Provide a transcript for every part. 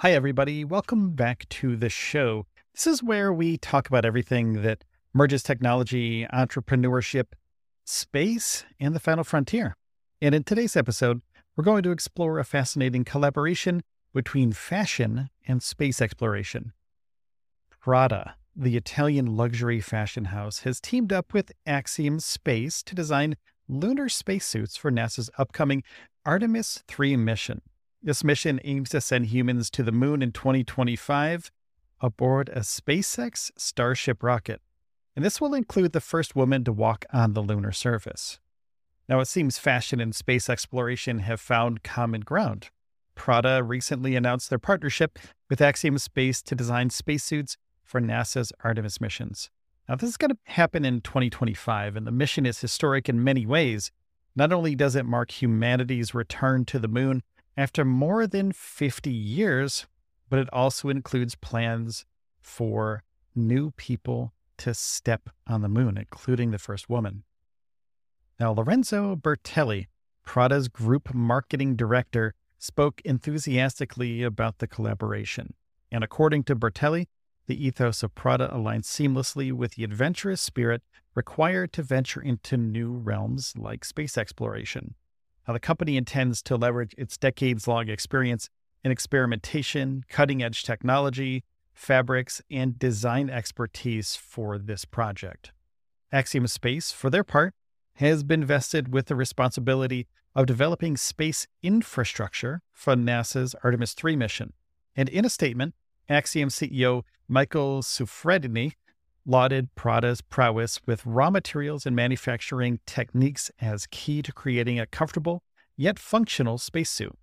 Hi, everybody. Welcome back to the show. This is where we talk about everything that merges technology, entrepreneurship, space, and the final frontier. And in today's episode, we're going to explore a fascinating collaboration between fashion and space exploration. Prada, the Italian luxury fashion house, has teamed up with Axiom Space to design lunar spacesuits for NASA's upcoming Artemis 3 mission. This mission aims to send humans to the moon in 2025 aboard a SpaceX Starship rocket. And this will include the first woman to walk on the lunar surface. Now, it seems fashion and space exploration have found common ground. Prada recently announced their partnership with Axiom Space to design spacesuits for NASA's Artemis missions. Now, this is going to happen in 2025, and the mission is historic in many ways. Not only does it mark humanity's return to the moon, after more than 50 years, but it also includes plans for new people to step on the moon, including the first woman. Now, Lorenzo Bertelli, Prada's group marketing director, spoke enthusiastically about the collaboration. And according to Bertelli, the ethos of Prada aligns seamlessly with the adventurous spirit required to venture into new realms like space exploration. Now, the company intends to leverage its decades long experience in experimentation, cutting edge technology, fabrics, and design expertise for this project. Axiom Space, for their part, has been vested with the responsibility of developing space infrastructure for NASA's Artemis 3 mission. And in a statement, Axiom CEO Michael Suffredini lauded Prada's prowess with raw materials and manufacturing techniques as key to creating a comfortable yet functional spacesuit.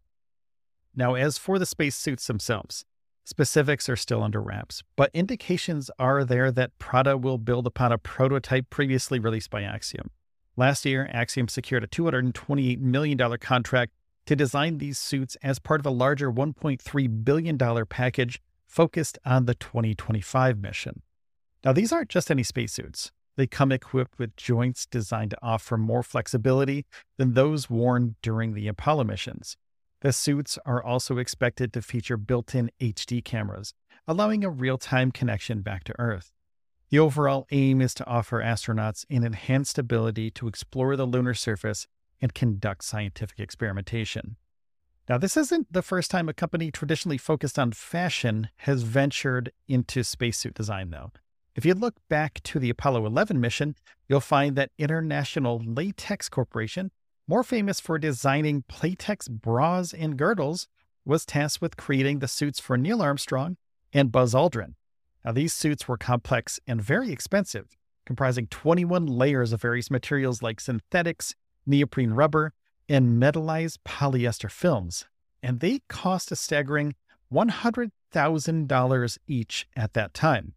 Now, as for the spacesuits themselves, specifics are still under wraps, but indications are there that Prada will build upon a prototype previously released by Axiom. Last year, Axiom secured a $228 million contract to design these suits as part of a larger $1.3 billion package focused on the 2025 mission. Now, these aren't just any spacesuits. They come equipped with joints designed to offer more flexibility than those worn during the Apollo missions. The suits are also expected to feature built in HD cameras, allowing a real time connection back to Earth. The overall aim is to offer astronauts an enhanced ability to explore the lunar surface and conduct scientific experimentation. Now, this isn't the first time a company traditionally focused on fashion has ventured into spacesuit design, though. If you look back to the Apollo 11 mission, you'll find that International Latex Corporation, more famous for designing Playtex bras and girdles, was tasked with creating the suits for Neil Armstrong and Buzz Aldrin. Now, these suits were complex and very expensive, comprising 21 layers of various materials like synthetics, neoprene rubber, and metallized polyester films, and they cost a staggering $100,000 each at that time.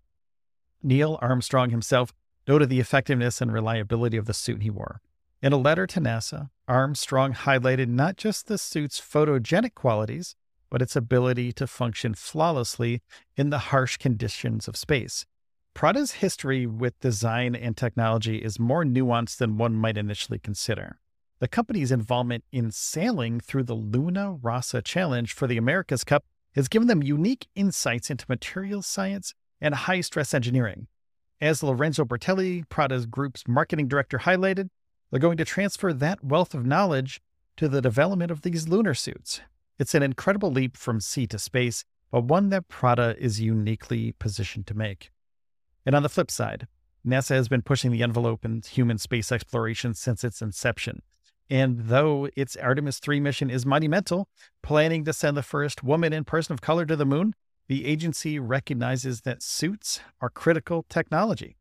Neil Armstrong himself noted the effectiveness and reliability of the suit he wore. In a letter to NASA, Armstrong highlighted not just the suit's photogenic qualities, but its ability to function flawlessly in the harsh conditions of space. Prada's history with design and technology is more nuanced than one might initially consider. The company's involvement in sailing through the Luna Rossa Challenge for the America's Cup has given them unique insights into materials science and high stress engineering. As Lorenzo Bertelli, Prada's group's marketing director, highlighted, they're going to transfer that wealth of knowledge to the development of these lunar suits. It's an incredible leap from sea to space, but one that Prada is uniquely positioned to make. And on the flip side, NASA has been pushing the envelope in human space exploration since its inception. And though its Artemis 3 mission is monumental, planning to send the first woman and person of color to the moon, the agency recognizes that suits are critical technology.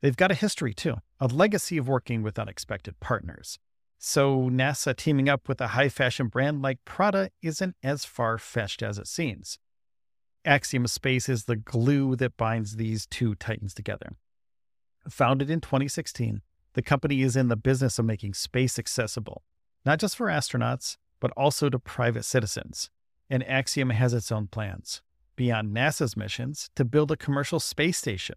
They've got a history, too, a legacy of working with unexpected partners. So, NASA teaming up with a high fashion brand like Prada isn't as far fetched as it seems. Axiom Space is the glue that binds these two titans together. Founded in 2016, the company is in the business of making space accessible, not just for astronauts, but also to private citizens. And Axiom has its own plans, beyond NASA's missions, to build a commercial space station.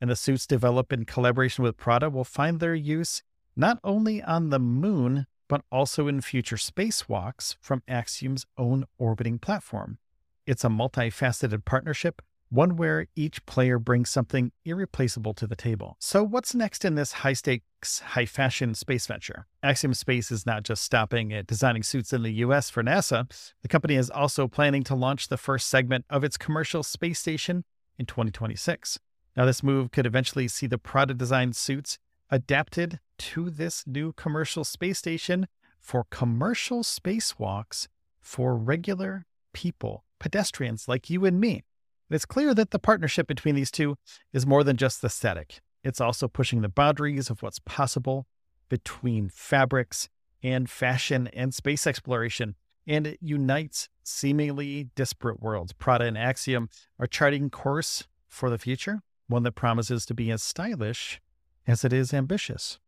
And the suits developed in collaboration with Prada will find their use not only on the moon, but also in future spacewalks from Axiom's own orbiting platform. It's a multifaceted partnership, one where each player brings something irreplaceable to the table. So, what's next in this high stakes, high fashion space venture? Axiom Space is not just stopping at designing suits in the US for NASA, the company is also planning to launch the first segment of its commercial space station in 2026. Now, this move could eventually see the Prada designed suits adapted to this new commercial space station for commercial spacewalks for regular people, pedestrians like you and me. It's clear that the partnership between these two is more than just aesthetic. It's also pushing the boundaries of what's possible between fabrics and fashion and space exploration. And it unites seemingly disparate worlds. Prada and Axiom are charting course for the future, one that promises to be as stylish as it is ambitious.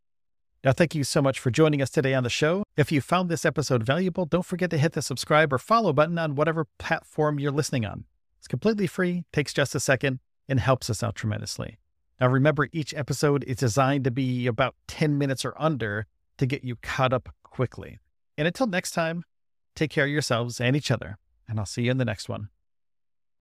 Now, thank you so much for joining us today on the show. If you found this episode valuable, don't forget to hit the subscribe or follow button on whatever platform you're listening on. It's completely free, takes just a second, and helps us out tremendously. Now, remember, each episode is designed to be about 10 minutes or under to get you caught up quickly. And until next time, take care of yourselves and each other, and I'll see you in the next one.